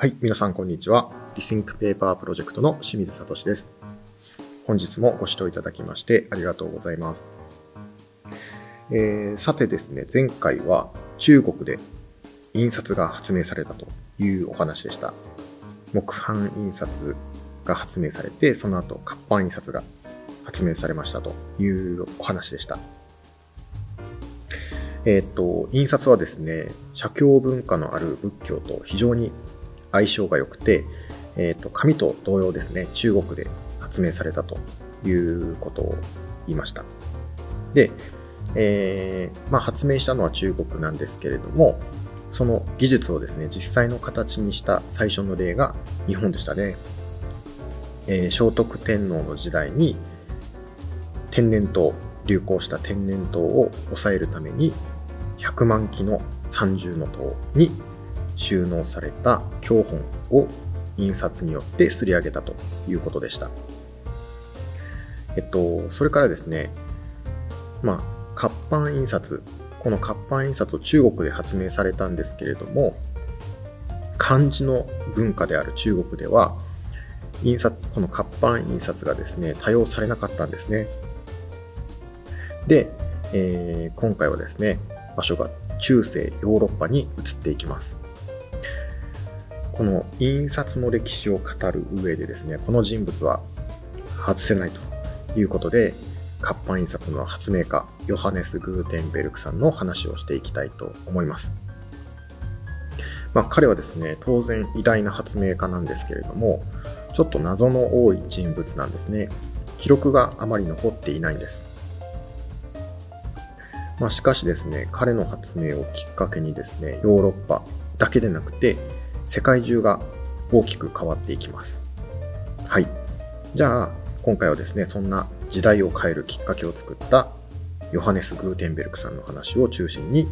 はい、皆さんこんにちは。 Rethink Paper Project の清水聡です。本日もご視聴いただきましてありがとうございます。えー、さてですね、前回は中国で印刷が発明されたというお話でした。木版印刷が発明されて、その後活版印刷が発明されましたというお話でした。えっ、と、印刷はですね、写経文化のある仏教と非常に相性が良くて、えっ、と、紙と同様ですね、中国で発明されたということを言いました。で、えーまあ、発明したのは中国なんですけれども、その技術をですね、実際の形にした最初の例が日本でしたね。えー聖徳天皇の時代に天然痘、流行した天然痘を抑えるために100万機の三重の塔に収納された教本を印刷によって刷り上げたということでした。えっと、それからですね、まあ、活版印刷。この活版印刷を中国で発明されたんですけれども、漢字の文化である中国では、印刷、この活版印刷がですね、多用されなかったんですね。で、えー今回はですね、場所が中世ヨーロッパに移っていきます。この印刷の歴史を語る上でですね、この人物は外せないということで、活版印刷の発明家、ヨハネス・グーテンベルクさんの話をしていきたいと思います。まあ、彼はですね、当然偉大な発明家なんですけれども、ちょっと謎の多い人物なんですね。記録があまり残っていないんです。まあ、しかしですね、彼の発明をきっかけにですね、ヨーロッパだけでなくて、世界中が大きく変わっていきます。はい。じゃあ、今回はですね、そんな時代を変えるきっかけを作ったヨハネス・グーテンベルクさんの話を中心に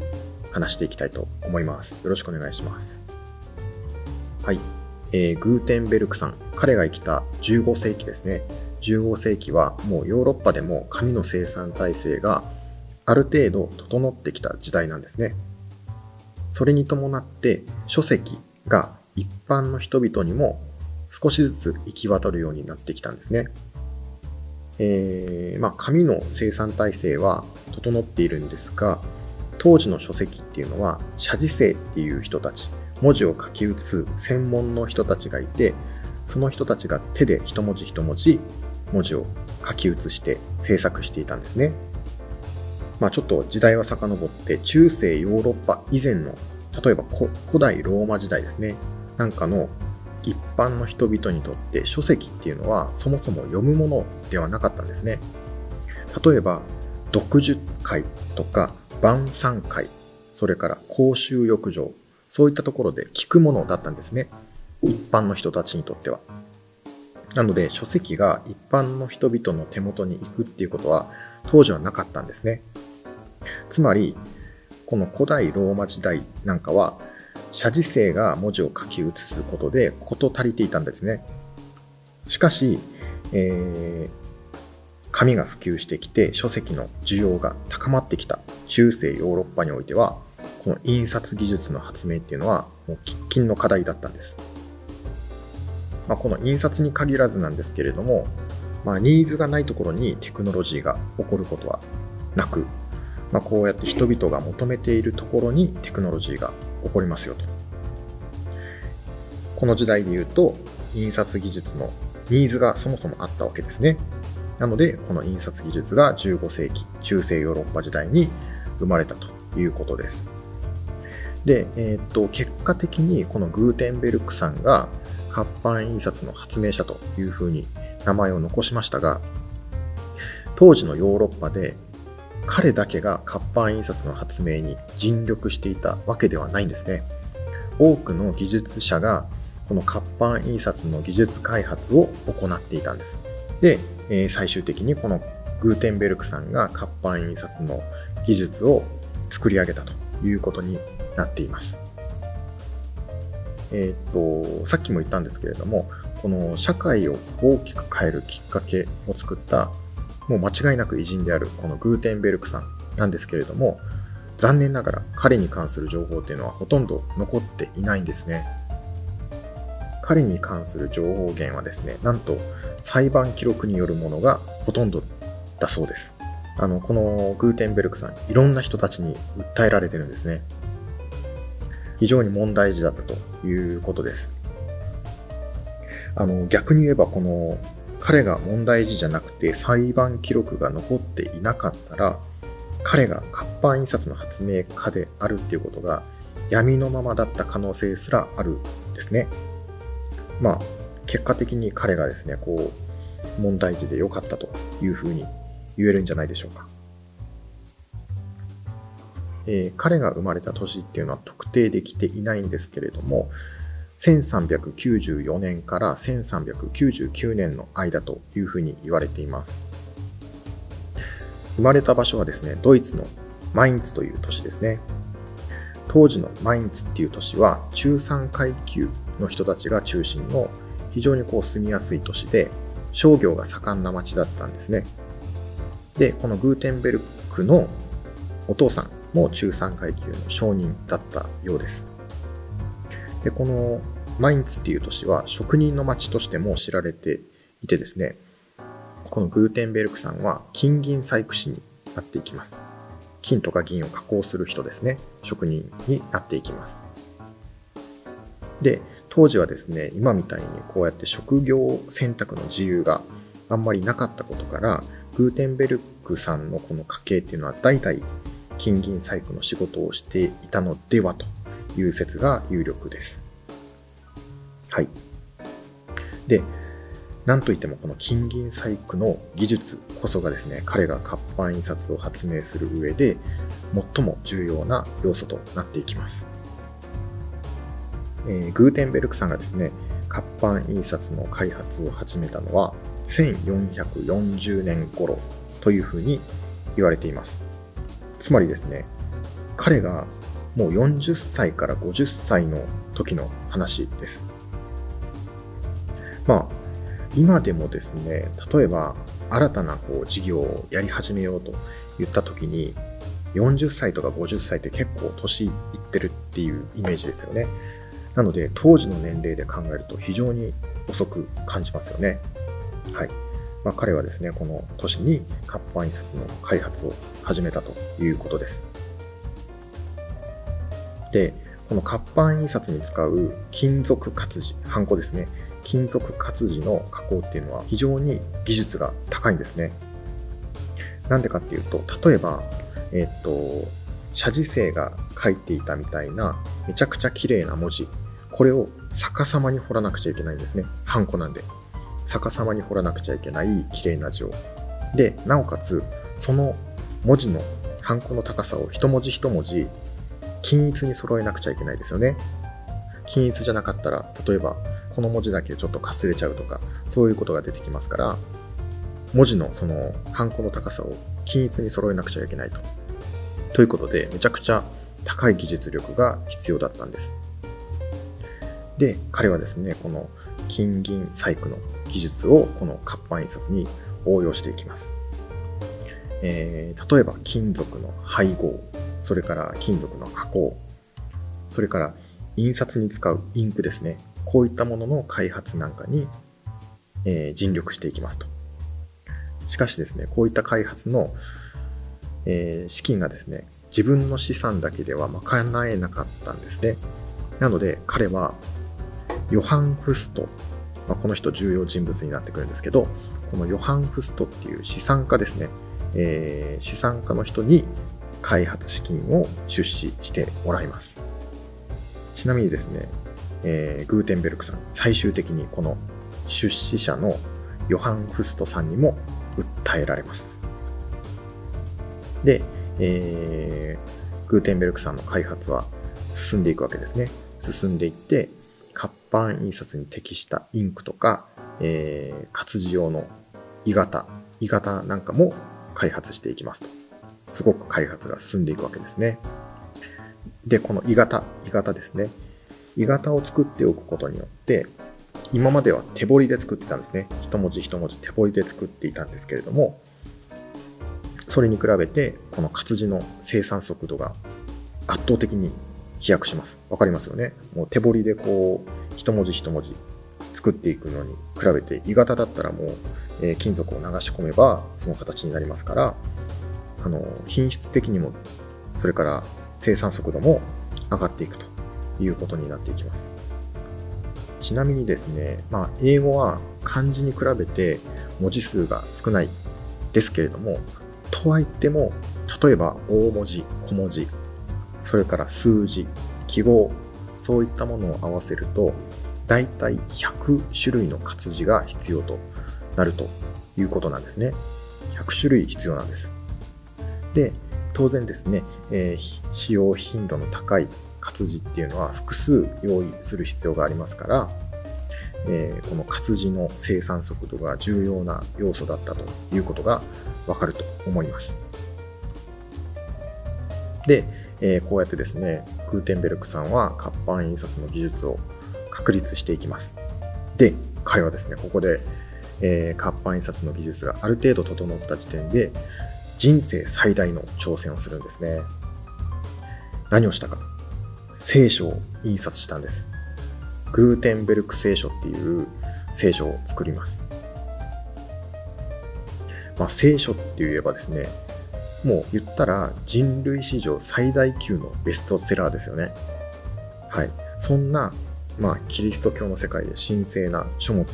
話していきたいと思います。よろしくお願いします。はい。えーグーテンベルクさん、彼が生きた15世紀ですね。15世紀はもうヨーロッパでも紙の生産体制がある程度整ってきた時代なんですね。それに伴って書籍が一般の人々にも少しずつ行き渡るようになってきたんですね。えーまあ、紙の生産体制は整っているんですが、当時の書籍っていうのは、写字生っていう人たち、文字を書き写す専門の人たちがいて、その人たちが手で一文字一文字文字を書き写して制作していたんですね。まあちょっと時代は遡って中世ヨーロッパ以前の例えば古古代ローマ時代ですねなんかの一般の人々にとって書籍っていうのはそもそも読むものではなかったんですね。例えば読術会とか晩餐会それから公衆浴場そういったところで聞くものだったんですね。一般の人たちにとっては。なので書籍が一般の人々の手元に行くっていうことは当時はなかったんですね。つまりこの古代ローマ時代なんかは写字生が文字を書き写すことで事足りていたんですね。しかし、えー紙が普及してきて書籍の需要が高まってきた。中世ヨーロッパにおいてはこの印刷技術の発明っていうのはもう喫緊の課題だったんです、まあ、この印刷に限らずなんですけれども、まあ、ニーズがないところにテクノロジーが起こることはなくまあ、こうやって人々が求めているところにテクノロジーが起こりますよと。この時代で言うと、印刷技術のニーズがそもそもあったわけですね。なので、この印刷技術が15世紀、中世ヨーロッパ時代に生まれたということです。で、えーっと、結果的にこのグーテンベルクさんが活版印刷の発明者というふうに名前を残しましたが、当時のヨーロッパで彼だけが活版印刷の発明に尽力していたわけではないんですね。多くの技術者がこの活版印刷の技術開発を行っていたんです。で、え最終的にこのグーテンベルクさんが活版印刷の技術を作り上げたということになっています。えーっと、さっきも言ったんですけれども、この社会を大きく変えるきっかけを作ったもう間違いなく偉人であるこのグーテンベルクさんなんですけれども、残念ながら彼に関する情報っていうのはほとんど残っていないんですね。彼に関する情報源はですね、なんと裁判記録によるものがほとんどだそうです。あの、このグーテンベルクさん、いろんな人たちに訴えられてるんですね。非常に問題児だったということです。あの、逆に言えばこの彼が問題児じゃなくて裁判記録が残っていなかったら、彼が活版印刷の発明家であるっていうことが闇のままだった可能性すらあるんですね。まあ、結果的に彼がですね、こう、問題児で良かったというふうに言えるんじゃないでしょうか。えー、彼が生まれた年っていうのは特定できていないんですけれども、1394年から1399年の間というふうに言われています。生まれた場所はですね、ドイツのマインツという都市ですね。当時のマインツっていう都市は中産階級の人たちが中心の非常にこう住みやすい都市で商業が盛んな町だったんですね。で、このグーテンベルクのお父さんも中産階級の商人だったようです。で、このマインツっていう都市は職人の町としても知られていてですね、このグーテンベルクさんは金銀細工師になっていきます。金とか銀を加工する人ですね、職人になっていきます。で、当時はですね、今みたいにこうやって職業選択の自由があんまりなかったことから、グーテンベルクさんのこの家系っていうのは代々金銀細工の仕事をしていたのではという説が有力です。はい。で、なんといってもこの金銀細工の技術こそがですね、彼が活版印刷を発明する上で最も重要な要素となっていきます。えー、グーテンベルクさんがですね、活版印刷の開発を始めたのは1440年頃というふうに言われています。つまりですね、彼がもう40歳から50歳の時の話です。まあ、今でもですね、例えば新たなこう事業をやり始めようと言った時に、40歳とか50歳って結構年いってるっていうイメージですよね。なので、当時の年齢で考えると非常に遅く感じますよね。はい。まあ、彼はですね、この年に活版印刷の開発を始めたということです。で、この活版印刷に使う金属活字、ハンコですね。金属活字の加工っていうのは非常に技術が高いんですね。なんでかっていうと、例えば、えっ、と、写字生が書いていたみたいなめちゃくちゃ綺麗な文字、これを逆さまに彫らなくちゃいけないんですね。ハンコなんで。逆さまに彫らなくちゃいけない綺麗な字を。で、なおかつ、その文字のハンコの高さを一文字一文字均一に揃えなくちゃいけないですよね。均一じゃなかったら、例えばこの文字だけちょっとかすれちゃうとか、そういうことが出てきますから、文字のそのハンコの高さを均一に揃えなくちゃいけないと。ということで、めちゃくちゃ高い技術力が必要だったんです。で、彼はですね、この金銀細工の技術をこの活版印刷に応用していきます。えー、例えば金属の配合、それから金属の加工、それから印刷に使うインクですね。こういったものの開発なんかに、えー、尽力していきますと。しかしですね、こういった開発の、えー、資金がですね、自分の資産だけでは賄えなかったんですね。なので彼はヨハン・フスト、まあ、この人重要人物になってくるんですけど、このヨハン・フストっていう資産家ですね、えー、資産家の人に開発資金を出資してもらいます。ちなみにですね、えー、グーテンベルクさん、最終的にこの出資者のヨハン・フストさんにも訴えられます。で、えー、グーテンベルクさんの開発は進んでいくわけですね。進んでいって、活版印刷に適したインクとか、えー、活字用の鋳型、鋳型なんかも開発していきますと。すごく開発が進んでいくわけですね。で、この鋳型、鋳型ですね。鋳型を作っておくことによって、今までは手彫りで作ってたんですね。一文字一文字手彫りで作っていたんですけれども、それに比べて、この活字の生産速度が圧倒的に飛躍します。わかりますよね？もう手彫りでこう、一文字一文字作っていくのに比べて、鋳型だったらもう、え、金属を流し込めばその形になりますから、あの、品質的にも、それから生産速度も上がっていくということになっていきます。ちなみにですね、まあ、英語は漢字に比べて文字数が少ないですけれども、とは言っても、例えば大文字、小文字、それから数字、記号、そういったものを合わせると、だいたい100種類の活字が必要となるということなんですね。100種類必要なんです。で、当然ですね、えー、使用頻度の高い活字っていうのは複数用意する必要がありますから、えー、この活字の生産速度が重要な要素だったということがわかると思います。で、えー、こうやってですね、グーテンベルクさんは活版印刷の技術を確立していきます。で、彼はですね、ここで、え、活版印刷の技術がある程度整った時点で、人生最大の挑戦をするんですね。何をしたか聖書を印刷したんです。グーテンベルク聖書っていう聖書を作ります。まあ、聖書って言えばですね、もう言ったら人類史上最大級のベストセラーですよね。はい。そんな、まあ、キリスト教の世界で神聖な書物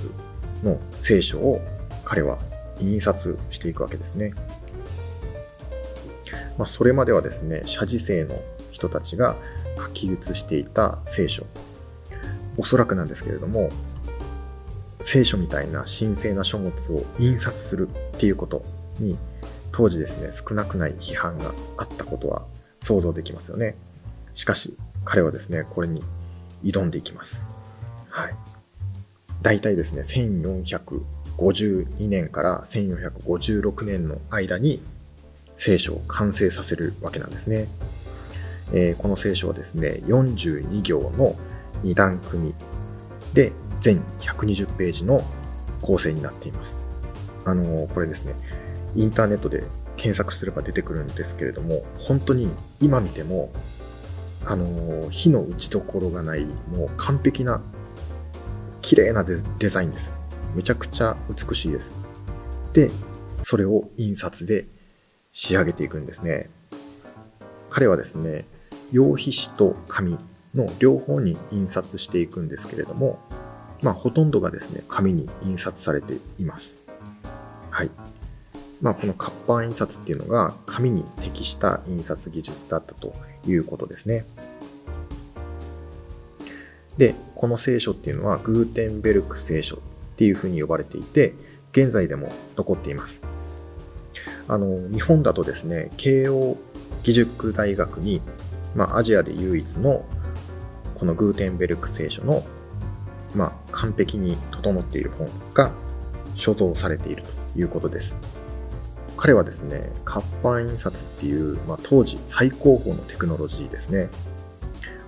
の聖書を彼は印刷していくわけですね。まあ、それまではですね、社寺生の人たちが書き写していた聖書。おそらくなんですけれども、聖書みたいな神聖な書物を印刷するっていうことに当時ですね、少なくない批判があったことは想像できますよね。しかし、彼はですね、これに挑んでいきます。はい。大体ですね、1452年から1456年の間に聖書を完成させるわけなんですね。えー、この聖書はですね、42行の2段組で全120ページの構成になっています。あのー、これですね、インターネットで検索すれば出てくるんですけれども、本当に今見ても、あの、火の打ちどころがない、もう完璧な、綺麗なデザインです。めちゃくちゃ美しいです。で、それを印刷で仕上げていくんですね。彼はですね、用皮紙と紙の両方に印刷していくんですけれども、まあ、ほとんどがですね、紙に印刷されています。はい。まあ、この活版印刷っていうのが紙に適した印刷技術だったということですね。で、この聖書っていうのはグーテンベルク聖書っていうふうに呼ばれていて、現在でも残っています。あの、日本だとですね、慶応義塾大学に、まあ、アジアで唯一のこのグーテンベルク聖書の、まあ、完璧に整っている本が所蔵されているということです。彼はですね、活版印刷っていう、まあ、当時最高峰のテクノロジーですね、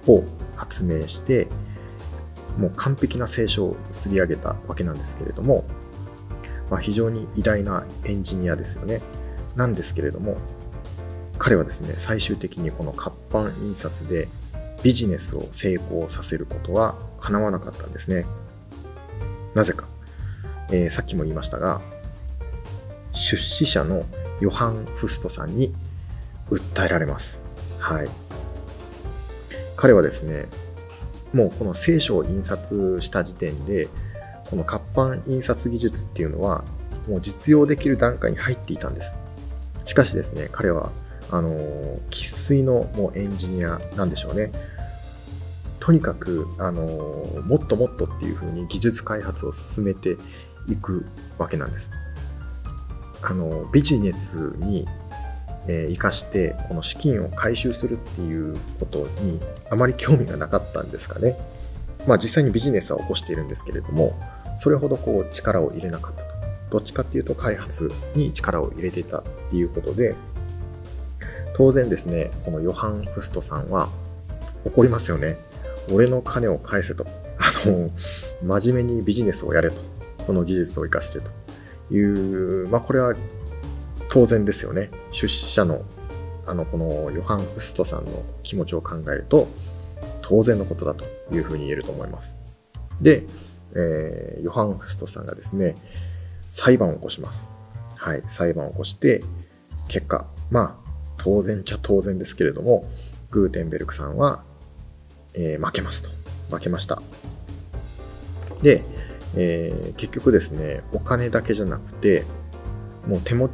を発明して、もう完璧な聖書をすり上げたわけなんですけれども、まあ、非常に偉大なエンジニアですよね。なんですけれども、彼はですね、最終的にこの活版印刷でビジネスを成功させることは叶わなかったんですね。なぜか。えー、さっきも言いましたが、出資者のヨハン・フストさんに訴えられます。はい。彼はですね、もうこの聖書を印刷した時点で、この活版印刷技術っていうのは、もう実用できる段階に入っていたんです。しかしですね、彼は、あの、生粋のもうエンジニアなんでしょうね。とにかく、あの、もっともっとっていうふうに技術開発を進めていくわけなんです。あのビジネスに、え、生かしてこの資金を回収するっていうことにあまり興味がなかったんですかね。まあ実際にビジネスは起こしているんですけれども、それほどこう力を入れなかった。どっちかっていうと開発に力を入れていたっていうことで、当然ですね、このヨハン・フストさんは怒りますよね。俺の金を返せと。あの、真面目にビジネスをやれと。この技術を活かしてと。いう、まあ、これは当然ですよね。出資者の、あの、このヨハン・ウストさんの気持ちを考えると、当然のことだというふうに言えると思います。で、えー、ヨハン・フストさんがですね、裁判を起こします。はい、裁判を起こして、結果、まあ、当然ちゃ当然ですけれども、グーテンベルクさんは、えー、負けますと。負けました。で、えー、結局ですね、お金だけじゃなくて、もう手元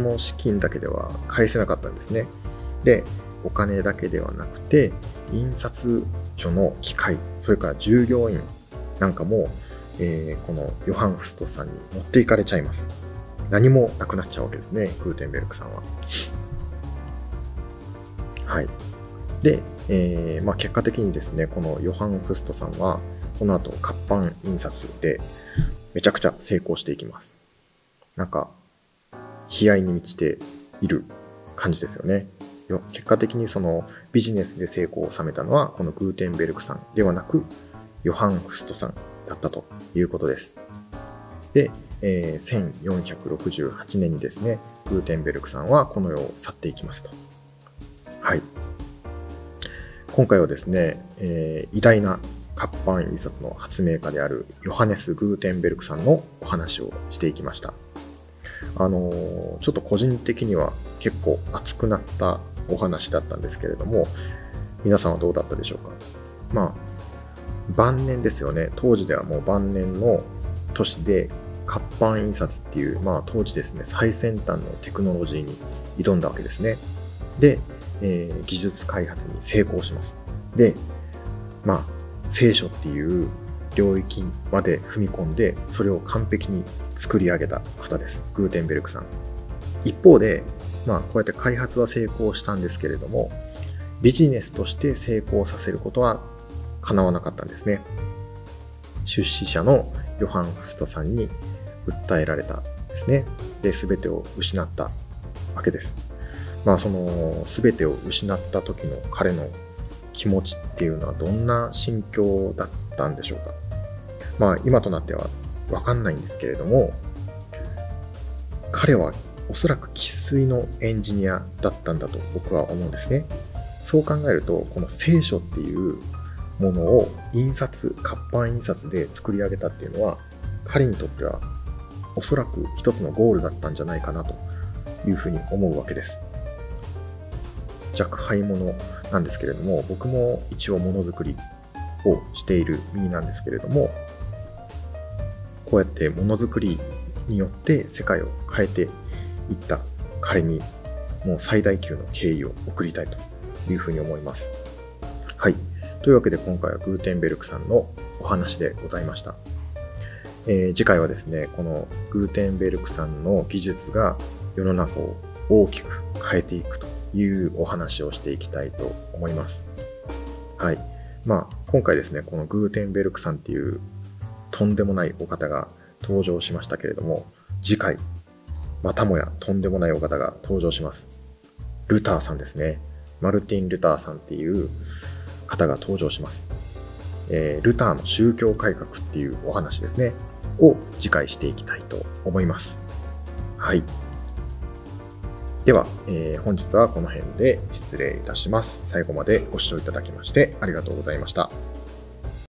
の資金だけでは返せなかったんですね。で、お金だけではなくて、印刷所の機械、それから従業員なんかも、えー、このヨハン・フストさんに持っていかれちゃいます。何もなくなっちゃうわけですね、グーテンベルクさんは。はい。で、えー、まあ、結果的にですね、このヨハン・フストさんは、この後活版印刷でめちゃくちゃ成功していきます。なんか、悲哀に満ちている感じですよね。結果的にそのビジネスで成功を収めたのはこのグーテンベルクさんではなくヨハン・フストさんだったということです。で、えー、1468年にですね、グーテンベルクさんはこの世を去っていきますと。はい。今回はですね、えー、偉大な活版印刷の発明家であるヨハネス・グーテンベルクさんのお話をしていきました。あのー、ちょっと個人的には結構熱くなったお話だったんですけれども、皆さんはどうだったでしょうか？まあ、晩年ですよね。当時ではもう晩年の年で活版印刷っていう、まあ当時ですね、最先端のテクノロジーに挑んだわけですね。で、えー、技術開発に成功します。で、まあ、聖書っていう領域まで踏み込んで、それを完璧に作り上げた方です。グーテンベルクさん。一方で、まあ、こうやって開発は成功したんですけれども、ビジネスとして成功させることは叶わなかったんですね。出資者のヨハン・フストさんに訴えられたですね。で、全てを失ったわけです。まあ、その、全てを失った時の彼の気持ちっていうのはどんな心境だったんでしょうか。まあ、今となってはわかんないんですけれども、彼はおそらく生粋のエンジニアだったんだと僕は思うんですね。そう考えると、この聖書っていうものを印刷、活版印刷で作り上げたっていうのは、彼にとってはおそらく一つのゴールだったんじゃないかなというふうに思うわけです。若輩者なんですけれども、僕も一応ものづくりをしている身なんですけれども、こうやってものづくりによって世界を変えていった彼にもう最大級の敬意を送りたいというふうに思います。というわけで今回はグーテンベルクさんのお話でございました。えー、次回はですね、このグーテンベルクさんの技術が世の中を大きく変えていくというお話をしていきたいと思います。はい。まあ、今回ですね、このグーテンベルクさんっていうとんでもないお方が登場しましたけれども、次回、またもやとんでもないお方が登場します。ルターさんですね。マルティン・ルターさんっていう方が登場します。えー、ルターの宗教改革っていうお話ですね、を次回していきたいと思います。はい。では、えー、本日はこの辺で失礼いたします。最後までご視聴いただきましてありがとうございました。